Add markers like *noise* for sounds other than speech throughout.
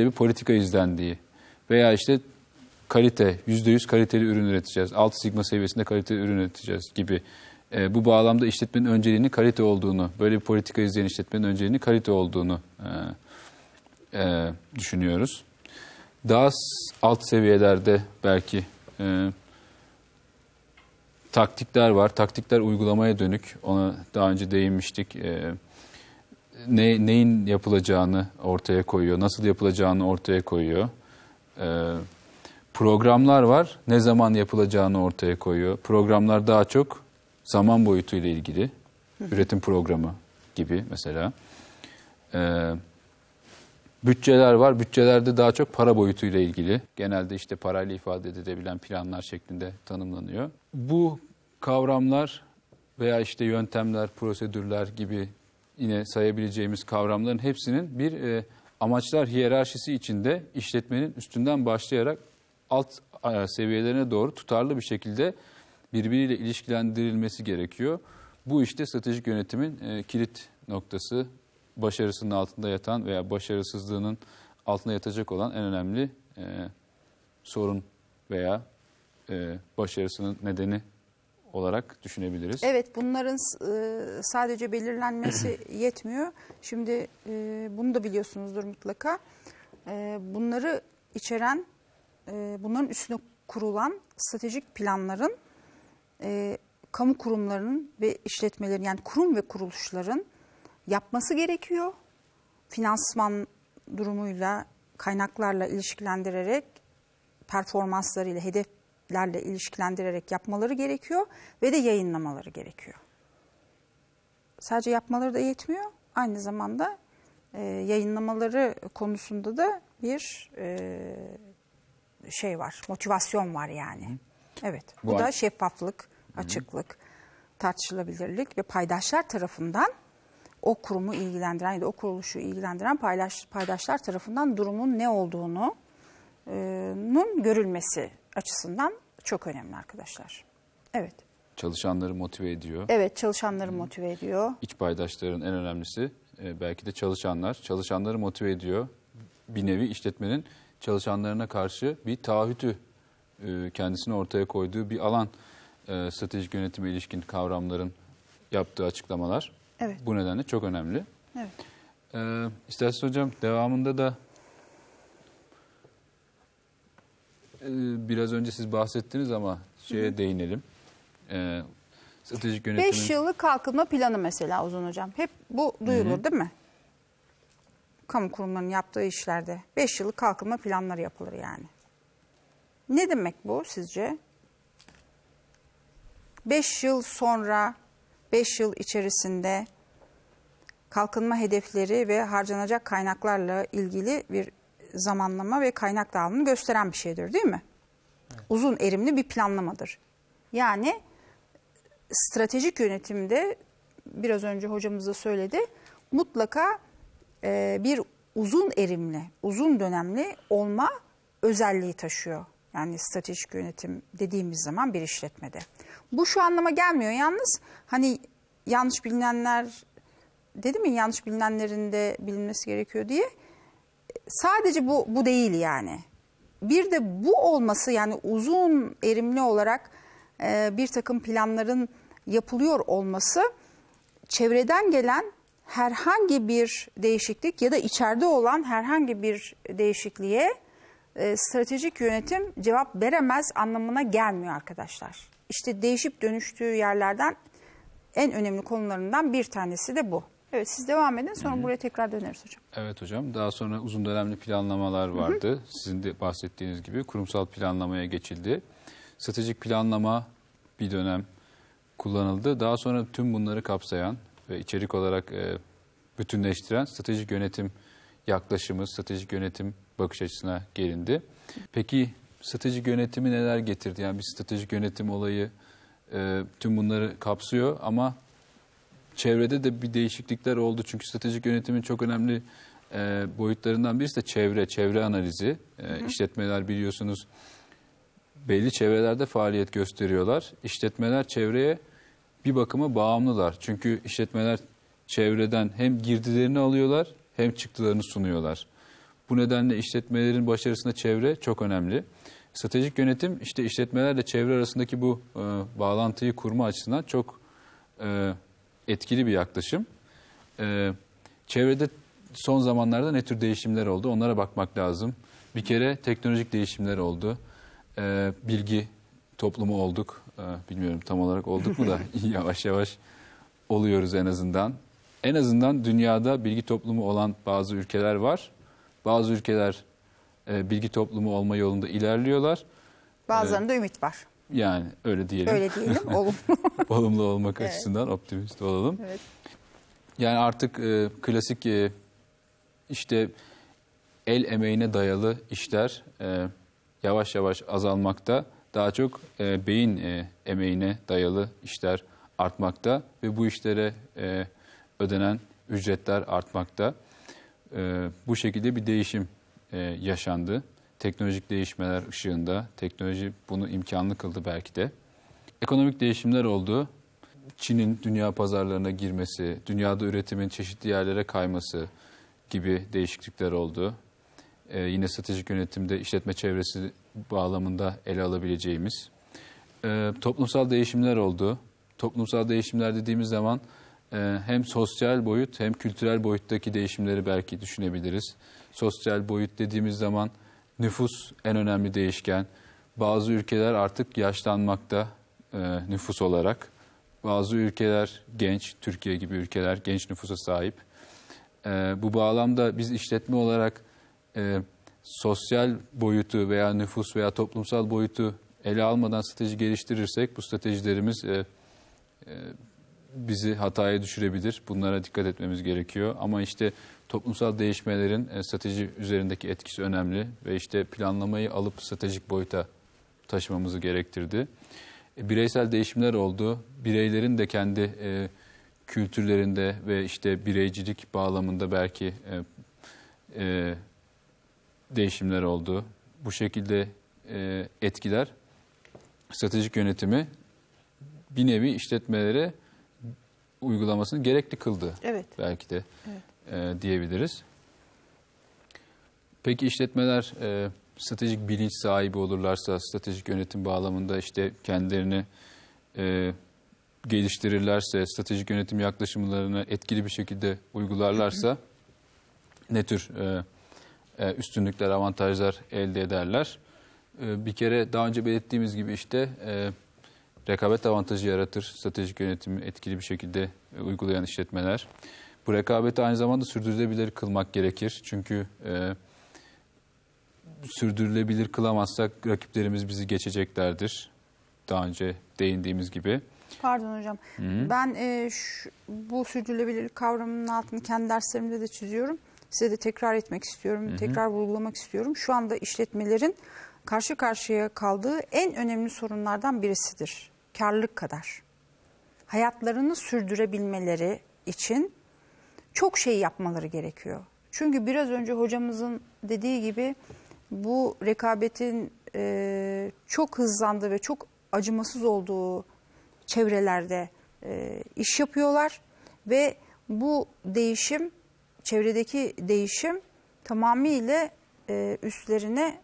böyle bir politika izlendiği veya işte kalite, %100 kaliteli ürün üreteceğiz, 6 sigma seviyesinde kaliteli ürün üreteceğiz gibi e, bu bağlamda işletmenin önceliğinin kalite olduğunu, böyle bir politika izleyen işletmenin önceliğinin kalite olduğunu e, e, düşünüyoruz. Daha alt seviyelerde belki e, taktikler var. Taktikler uygulamaya dönük. Ona daha önce değinmiştik. E, ne, neyin yapılacağını ortaya koyuyor, nasıl yapılacağını ortaya koyuyor. E, programlar var, ne zaman yapılacağını ortaya koyuyor. Programlar daha çok zaman boyutuyla ilgili. Üretim programı gibi mesela. E, bütçeler var, bütçelerde daha çok para boyutuyla ilgili. Genelde işte parayla ifade edilebilen planlar şeklinde tanımlanıyor. Bu kavramlar veya işte yöntemler, prosedürler gibi yine sayabileceğimiz kavramların hepsinin bir e, amaçlar hiyerarşisi içinde işletmenin üstünden başlayarak alt e, seviyelerine doğru tutarlı bir şekilde birbiriyle ilişkilendirilmesi gerekiyor. Bu işte stratejik yönetimin e, kilit noktası, başarısının altında yatan veya başarısızlığının altında yatacak olan en önemli e, sorun veya e, başarısının nedeni olarak düşünebiliriz. Evet bunların e, sadece belirlenmesi *clears throat* yetmiyor. Şimdi e, bunu da biliyorsunuzdur mutlaka. E, bunları içeren, e, bunların üstüne kurulan stratejik planların e, kamu kurumlarının ve işletmelerin yani kurum ve kuruluşların yapması gerekiyor. Finansman durumuyla, kaynaklarla ilişkilendirerek performanslarıyla, hedeflerle ilişkilendirerek yapmaları gerekiyor ve de yayınlamaları gerekiyor. Sadece yapmaları da yetmiyor. Aynı zamanda e, yayınlamaları konusunda da bir e, şey var, motivasyon var yani. Evet, bu, Bu da şeffaflık, açıklık, tartışılabilirlik ve paydaşlar tarafından o kurumu ilgilendiren ya da o kuruluşu ilgilendiren paydaş, paydaşlar tarafından durumun ne olduğunu e, nun görülmesi açısından çok önemli arkadaşlar. Evet. Çalışanları motive ediyor. Evet çalışanları motive ediyor. İç paydaşların en önemlisi e, belki de çalışanlar. Çalışanları motive ediyor. Bir nevi işletmenin çalışanlarına karşı bir taahhütü e, kendisine ortaya koyduğu bir alan e, stratejik yönetime ilişkin kavramların yaptığı açıklamalar. Evet. Bu nedenle çok önemli. Evet. Ee, isterseniz hocam devamında da e, biraz önce siz bahsettiniz ama şeye değinelim. Ee, stratejik yönetimin 5 yıllık kalkınma planı mesela Uzun Hocam. Hep bu duyulur değil mi? Kamu kurumlarının yaptığı işlerde 5 yıllık kalkınma planları yapılır yani. Ne demek bu sizce? 5 yıl sonra, 5 yıl içerisinde kalkınma hedefleri ve harcanacak kaynaklarla ilgili bir zamanlama ve kaynak dağılımını gösteren bir şeydir değil mi? Uzun erimli bir planlamadır. Yani stratejik yönetimde biraz önce hocamız da söyledi mutlaka e, bir uzun erimli, uzun dönemli olma özelliği taşıyor. Yani stratejik yönetim dediğimiz zaman bir işletmede. Bu şu anlama gelmiyor yalnız hani yanlış bilinenler dedi mi yanlış bilinenlerin de bilinmesi gerekiyor diye. Sadece bu bu değil yani. Bir de bu olması yani uzun erimli olarak e, bir takım planların yapılıyor olması çevreden gelen herhangi bir değişiklik ya da içeride olan herhangi bir değişikliğe e, stratejik yönetim cevap veremez anlamına gelmiyor arkadaşlar. İşte değişip dönüştüğü yerlerden en önemli konularından bir tanesi de bu. Evet siz devam edin sonra buraya tekrar döneriz hocam. Evet hocam. Daha sonra uzun dönemli planlamalar vardı. Sizin de bahsettiğiniz gibi kurumsal planlamaya geçildi. Stratejik planlama bir dönem kullanıldı. Daha sonra tüm bunları kapsayan ve içerik olarak e, bütünleştiren stratejik yönetim yaklaşımı, stratejik yönetim bakış açısına gelindi. Peki stratejik yönetimi neler getirdi? Yani bir stratejik yönetim olayı e, tüm bunları kapsıyor ama çevrede de bir değişiklikler oldu. Çünkü stratejik yönetimin çok önemli e, boyutlarından birisi de çevre, çevre analizi. E, işletmeler biliyorsunuz belli çevrelerde faaliyet gösteriyorlar. İşletmeler çevreye bir bakıma bağımlılar. Çünkü işletmeler çevreden hem girdilerini alıyorlar hem çıktılarını sunuyorlar. Bu nedenle işletmelerin başarısında çevre çok önemli. Stratejik yönetim işte işletmelerle çevre arasındaki bu e, bağlantıyı kurma açısından çok e, etkili bir yaklaşım. E, çevrede son zamanlarda ne tür değişimler oldu onlara bakmak lazım. Bir kere teknolojik değişimler oldu. E, bilgi toplumu olduk. E, bilmiyorum tam olarak olduk mu da *laughs* *laughs* yavaş yavaş oluyoruz en azından. En azından dünyada bilgi toplumu olan bazı ülkeler var. Bazı ülkeler e, bilgi toplumu olma yolunda ilerliyorlar. Bazılarında ümit var. Yani öyle diyelim. Öyle diyelim. *laughs* Olumlu. *laughs* Olumlu olmak Evet. açısından optimist olalım. evet. Yani artık e, klasik e, işte el emeğine dayalı işler e, yavaş yavaş azalmakta. Daha çok e, beyin e, emeğine dayalı işler artmakta ve bu işlere e, ödenen ücretler artmakta. E, bu şekilde bir değişim e, yaşandı. Teknolojik değişmeler ışığında teknoloji bunu imkanlı kıldı belki de. Ekonomik değişimler oldu. Çin'in dünya pazarlarına girmesi, dünyada üretimin çeşitli yerlere kayması gibi değişiklikler oldu. Ee, yine stratejik yönetimde işletme çevresi bağlamında ele alabileceğimiz. Ee, toplumsal değişimler oldu. Toplumsal değişimler dediğimiz zaman e, hem sosyal boyut hem kültürel boyuttaki değişimleri belki düşünebiliriz. Sosyal boyut dediğimiz zaman nüfus en önemli değişken. Bazı ülkeler artık yaşlanmakta e, nüfus olarak. Bazı ülkeler genç, Türkiye gibi ülkeler genç nüfusa sahip. E, bu bağlamda biz işletme olarak e, sosyal boyutu veya nüfus veya toplumsal boyutu ele almadan strateji geliştirirsek bu stratejilerimiz e, e, bizi hataya düşürebilir. Bunlara dikkat etmemiz gerekiyor. Ama işte toplumsal değişmelerin e, strateji üzerindeki etkisi önemli ve işte planlamayı alıp stratejik boyuta taşımamızı gerektirdi. E, bireysel değişimler oldu. Bireylerin de kendi e, kültürlerinde ve işte bireycilik bağlamında belki e, e, değişimler oldu. Bu şekilde e, etkiler stratejik yönetimi bir nevi işletmelere uygulamasını gerekli kıldı Evet. belki de Evet. E, diyebiliriz. Peki işletmeler e, stratejik bilinç sahibi olurlarsa, stratejik yönetim bağlamında işte kendilerini e, geliştirirlerse, stratejik yönetim yaklaşımlarını etkili bir şekilde uygularlarsa ne tür e, e, üstünlükler, avantajlar elde ederler? E, bir kere daha önce belirttiğimiz gibi işte e, rekabet avantajı yaratır stratejik yönetimi etkili bir şekilde e, uygulayan işletmeler. Bu rekabeti aynı zamanda sürdürülebilir kılmak gerekir. Çünkü e, sürdürülebilir kılamazsak rakiplerimiz bizi geçeceklerdir. Daha önce değindiğimiz gibi. Pardon hocam. Ben e, şu- bu sürdürülebilirlik kavramının altını kendi derslerimde de çiziyorum. Size de tekrar etmek istiyorum, tekrar vurgulamak istiyorum. Şu anda işletmelerin karşı karşıya kaldığı en önemli sorunlardan birisidir. Karlılık kadar. Hayatlarını sürdürebilmeleri için çok şey yapmaları gerekiyor. Çünkü biraz önce hocamızın dediği gibi bu rekabetin e, çok hızlandığı ve çok acımasız olduğu çevrelerde e, iş yapıyorlar ve bu değişim çevredeki değişim tamamıyla e, üstlerine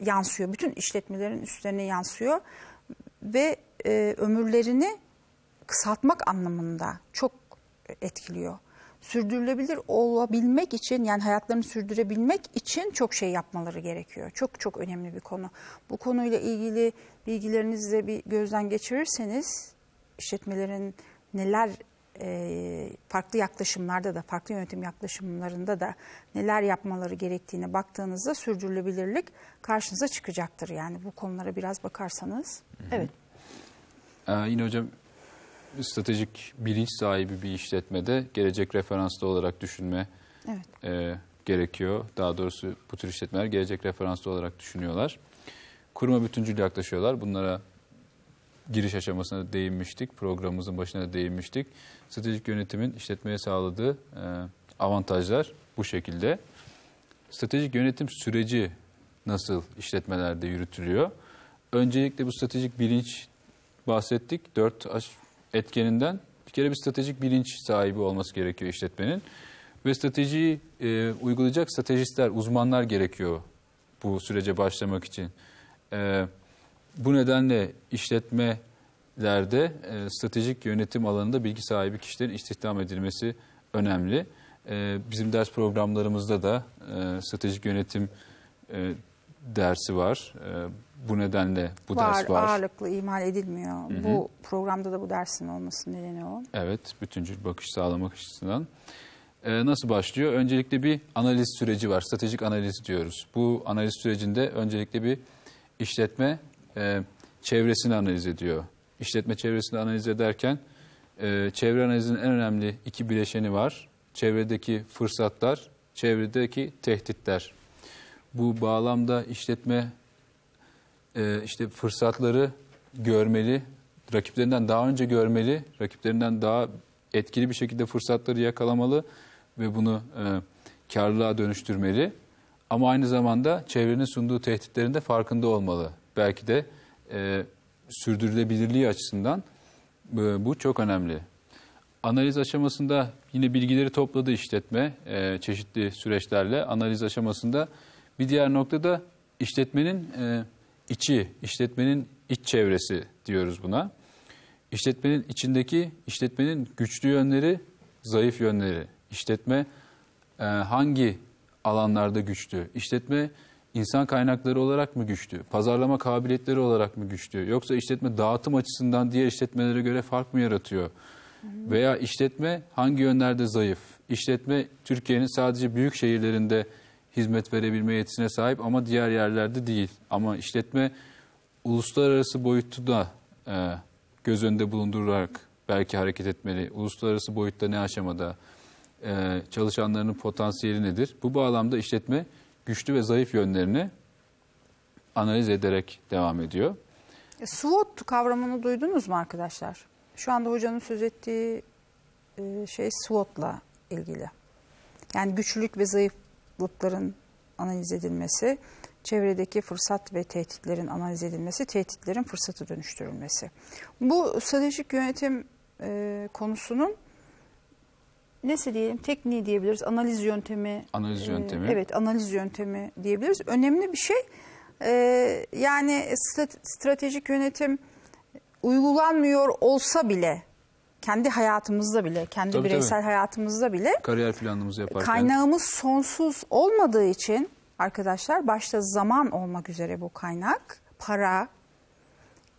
yansıyor. Bütün işletmelerin üstlerine yansıyor ve e, ömürlerini kısaltmak anlamında çok etkiliyor. Sürdürülebilir olabilmek için yani hayatlarını sürdürebilmek için çok şey yapmaları gerekiyor. Çok çok önemli bir konu. Bu konuyla ilgili bilgilerinizi de bir gözden geçirirseniz işletmelerin neler e, farklı yaklaşımlarda da farklı yönetim yaklaşımlarında da neler yapmaları gerektiğine baktığınızda sürdürülebilirlik karşınıza çıkacaktır. Yani bu konulara biraz bakarsanız. Evet. Ee, yine hocam stratejik bilinç sahibi bir işletmede gelecek referanslı olarak düşünme Evet. e, gerekiyor. Daha doğrusu bu tür işletmeler gelecek referanslı olarak düşünüyorlar. Kuruma bütüncül yaklaşıyorlar. Bunlara giriş aşamasına değinmiştik. Programımızın başına da değinmiştik. Stratejik yönetimin işletmeye sağladığı e, avantajlar bu şekilde. Stratejik yönetim süreci nasıl işletmelerde yürütülüyor? Öncelikle bu stratejik bilinç bahsettik. Dört aş- etkeninden bir kere bir stratejik bilinç sahibi olması gerekiyor işletmenin. Ve stratejiyi e, uygulayacak stratejistler, uzmanlar gerekiyor bu sürece başlamak için. E, bu nedenle işletmelerde e, stratejik yönetim alanında bilgi sahibi kişilerin istihdam edilmesi önemli. E, bizim ders programlarımızda da e, stratejik yönetim e, dersi var. E, bu nedenle bu var, ders var. ağırlıklı ihmal edilmiyor. Bu programda da bu dersin olması nedeni o. Evet, bütüncül bakış sağlamak açısından. Ee, nasıl başlıyor? Öncelikle bir analiz süreci var. Stratejik analiz diyoruz. Bu analiz sürecinde öncelikle bir işletme e, çevresini analiz ediyor. İşletme çevresini analiz ederken e, çevre analizinin en önemli iki bileşeni var. Çevredeki fırsatlar, çevredeki tehditler. Bu bağlamda işletme e, işte fırsatları görmeli, rakiplerinden daha önce görmeli, rakiplerinden daha etkili bir şekilde fırsatları yakalamalı ve bunu e, karlılığa dönüştürmeli. Ama aynı zamanda çevrenin sunduğu tehditlerin de farkında olmalı. Belki de e, sürdürülebilirliği açısından e, bu çok önemli. Analiz aşamasında yine bilgileri topladı işletme e, çeşitli süreçlerle. Analiz aşamasında bir diğer noktada işletmenin e, içi, işletmenin iç çevresi diyoruz buna. İşletmenin içindeki işletmenin güçlü yönleri, zayıf yönleri. İşletme e, hangi alanlarda güçlü? İşletme insan kaynakları olarak mı güçlü? Pazarlama kabiliyetleri olarak mı güçlü? Yoksa işletme dağıtım açısından diğer işletmelere göre fark mı yaratıyor? Veya işletme hangi yönlerde zayıf? İşletme Türkiye'nin sadece büyük şehirlerinde hizmet verebilme yetisine sahip ama diğer yerlerde değil. Ama işletme uluslararası boyutu da e, göz önünde bulundurarak belki hareket etmeli. Uluslararası boyutta ne aşamada? E, çalışanlarının potansiyeli nedir? Bu bağlamda işletme güçlü ve zayıf yönlerini analiz ederek devam ediyor. E, SWOT kavramını duydunuz mu arkadaşlar? Şu anda hocanın söz ettiği e, şey SWOT'la ilgili. Yani güçlülük ve zayıflıkların analiz edilmesi, çevredeki fırsat ve tehditlerin analiz edilmesi, tehditlerin fırsatı dönüştürülmesi. Bu stratejik yönetim e, konusunun nesi diyelim tekniği diyebiliriz, analiz yöntemi. Analiz e, yöntemi. evet, analiz yöntemi diyebiliriz. Önemli bir şey. E, yani strat- stratejik yönetim uygulanmıyor olsa bile, kendi hayatımızda bile, kendi Tabii, bireysel tabii. hayatımızda bile Kariyer planımızı yaparken Kaynağımız sonsuz olmadığı için arkadaşlar başta zaman olmak üzere bu kaynak, para,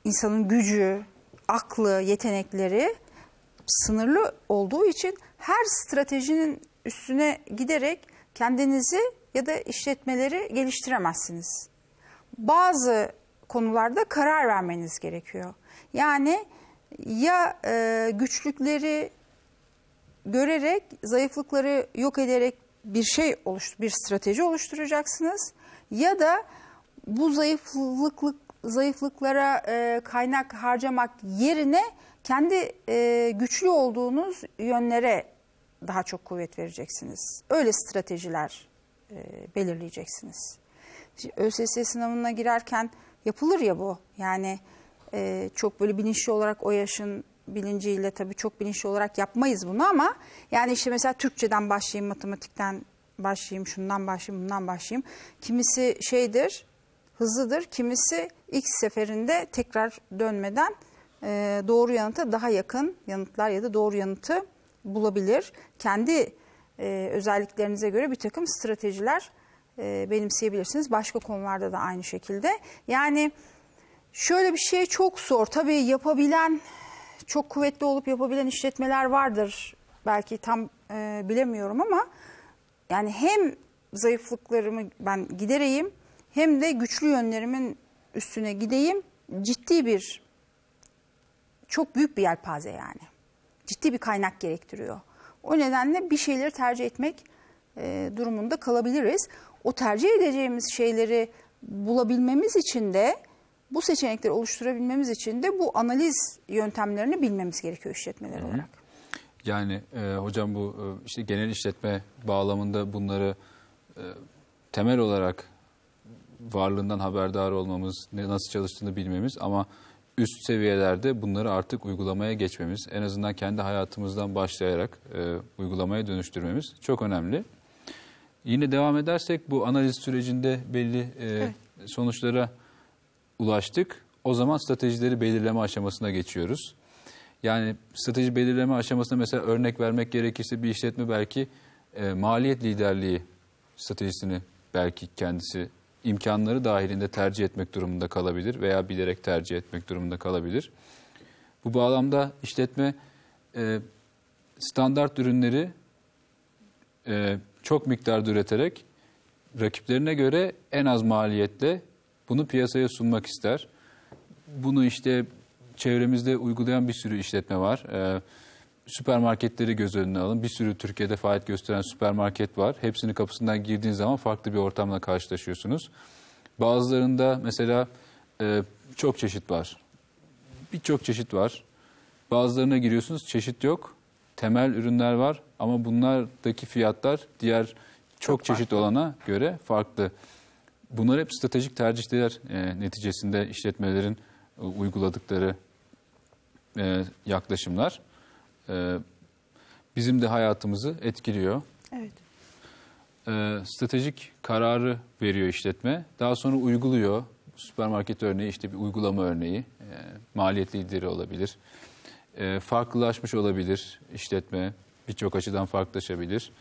insanın gücü, aklı, yetenekleri sınırlı olduğu için her stratejinin üstüne giderek kendinizi ya da işletmeleri geliştiremezsiniz. Bazı konularda karar vermeniz gerekiyor. Yani ya e, güçlükleri görerek, zayıflıkları yok ederek bir şey oluş, bir strateji oluşturacaksınız ya da bu zayıflık zayıflıklara e, kaynak harcamak yerine kendi e, güçlü olduğunuz yönlere daha çok kuvvet vereceksiniz. Öyle stratejiler e, belirleyeceksiniz. Şimdi ÖSS sınavına girerken yapılır ya bu. Yani e, çok böyle bilinçli olarak o yaşın bilinciyle tabii çok bilinçli olarak yapmayız bunu ama yani işte mesela Türkçeden başlayayım, matematikten başlayayım, şundan başlayayım, bundan başlayayım. Kimisi şeydir, hızlıdır, kimisi ilk seferinde tekrar dönmeden e, doğru yanıta daha yakın yanıtlar ya da doğru yanıtı bulabilir. Kendi e, özelliklerinize göre bir takım stratejiler e, benimseyebilirsiniz. Başka konularda da aynı şekilde. Yani şöyle bir şey çok zor. Tabii yapabilen, çok kuvvetli olup yapabilen işletmeler vardır. Belki tam e, bilemiyorum ama yani hem zayıflıklarımı ben gidereyim hem de güçlü yönlerimin üstüne gideyim. Ciddi bir, çok büyük bir yelpaze yani. Ciddi bir kaynak gerektiriyor. O nedenle bir şeyleri tercih etmek e, durumunda kalabiliriz. O tercih edeceğimiz şeyleri bulabilmemiz için de bu seçenekleri oluşturabilmemiz için de bu analiz yöntemlerini bilmemiz gerekiyor işletmeler olarak. Yani e, hocam bu e, işte genel işletme bağlamında bunları e, temel olarak varlığından haberdar olmamız, ne, nasıl çalıştığını bilmemiz ama üst seviyelerde bunları artık uygulamaya geçmemiz, en azından kendi hayatımızdan başlayarak e, uygulamaya dönüştürmemiz çok önemli. Yine devam edersek bu analiz sürecinde belli e, Evet. sonuçlara ulaştık. O zaman stratejileri belirleme aşamasına geçiyoruz. Yani strateji belirleme aşamasında mesela örnek vermek gerekirse bir işletme belki e, maliyet liderliği stratejisini belki kendisi imkanları dahilinde tercih etmek durumunda kalabilir veya bilerek tercih etmek durumunda kalabilir. Bu bağlamda işletme e, standart ürünleri e, çok miktarda üreterek rakiplerine göre en az maliyetle bunu piyasaya sunmak ister. Bunu işte çevremizde uygulayan bir sürü işletme var. Ee, süpermarketleri göz önüne alın. Bir sürü Türkiye'de faaliyet gösteren süpermarket var. Hepsinin kapısından girdiğiniz zaman farklı bir ortamla karşılaşıyorsunuz. Bazılarında mesela e, çok çeşit var. Birçok çeşit var. Bazılarına giriyorsunuz çeşit yok. Temel ürünler var ama bunlardaki fiyatlar diğer çok, Çok çeşit olana göre farklı. Bunlar hep stratejik tercihler e, neticesinde işletmelerin e, uyguladıkları e, yaklaşımlar. E, bizim de hayatımızı etkiliyor. Evet. E, stratejik kararı veriyor işletme. Daha sonra uyguluyor. Süpermarket örneği işte bir uygulama örneği. E, maliyet lideri olabilir. E, farklılaşmış olabilir işletme. Birçok açıdan farklılaşabilir.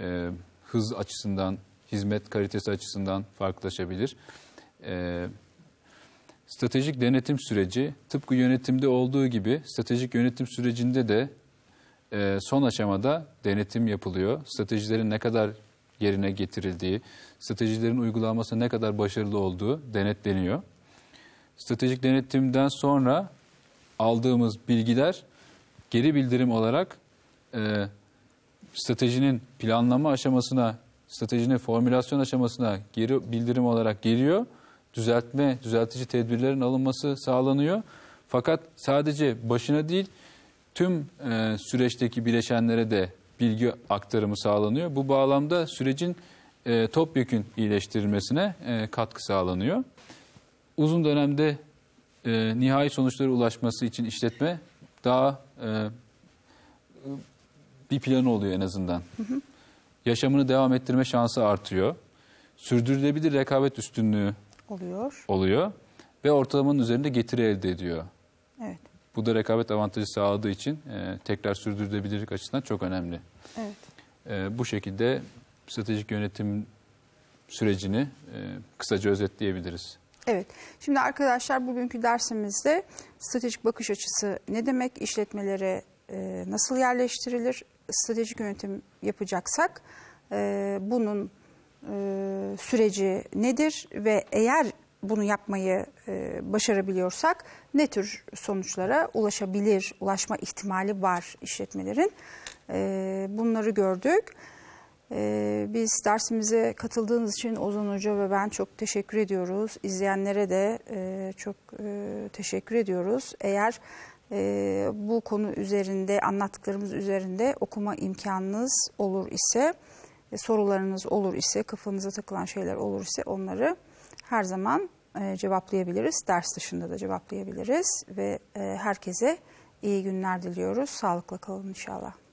E, hız açısından, hizmet kalitesi açısından farklılaşabilir. E, stratejik denetim süreci tıpkı yönetimde olduğu gibi stratejik yönetim sürecinde de e, son aşamada denetim yapılıyor. Stratejilerin ne kadar yerine getirildiği, stratejilerin uygulanması ne kadar başarılı olduğu denetleniyor. Stratejik denetimden sonra aldığımız bilgiler geri bildirim olarak e, stratejinin planlama aşamasına, stratejinin formülasyon aşamasına geri bildirim olarak geliyor. Düzeltme, düzeltici tedbirlerin alınması sağlanıyor. Fakat sadece başına değil, tüm e, süreçteki bileşenlere de bilgi aktarımı sağlanıyor. Bu bağlamda sürecin e, topyekün iyileştirilmesine e, katkı sağlanıyor. Uzun dönemde e, nihai sonuçlara ulaşması için işletme daha e, bir planı oluyor en azından. Yaşamını devam ettirme şansı artıyor. Sürdürülebilir rekabet üstünlüğü Oluyor. oluyor ve ortalamanın üzerinde getiri elde ediyor. Evet. Bu da rekabet avantajı sağladığı için e, tekrar sürdürülebilirlik açısından çok önemli. Evet. E, bu şekilde stratejik yönetim sürecini e, kısaca özetleyebiliriz. Evet. Şimdi arkadaşlar bugünkü dersimizde stratejik bakış açısı ne demek, işletmelere e, nasıl yerleştirilir, stratejik yönetim yapacaksak e, bunun e, süreci nedir ve eğer bunu yapmayı e, başarabiliyorsak ne tür sonuçlara ulaşabilir, ulaşma ihtimali var işletmelerin. E, bunları gördük. Ee, biz dersimize katıldığınız için Ozan Hoca ve ben çok teşekkür ediyoruz. İzleyenlere de e, çok e, teşekkür ediyoruz. Eğer e, bu konu üzerinde, anlattıklarımız üzerinde okuma imkanınız olur ise, e, sorularınız olur ise, kafanıza takılan şeyler olur ise onları her zaman e, cevaplayabiliriz. Ders dışında da cevaplayabiliriz ve e, herkese iyi günler diliyoruz. Sağlıkla kalın inşallah.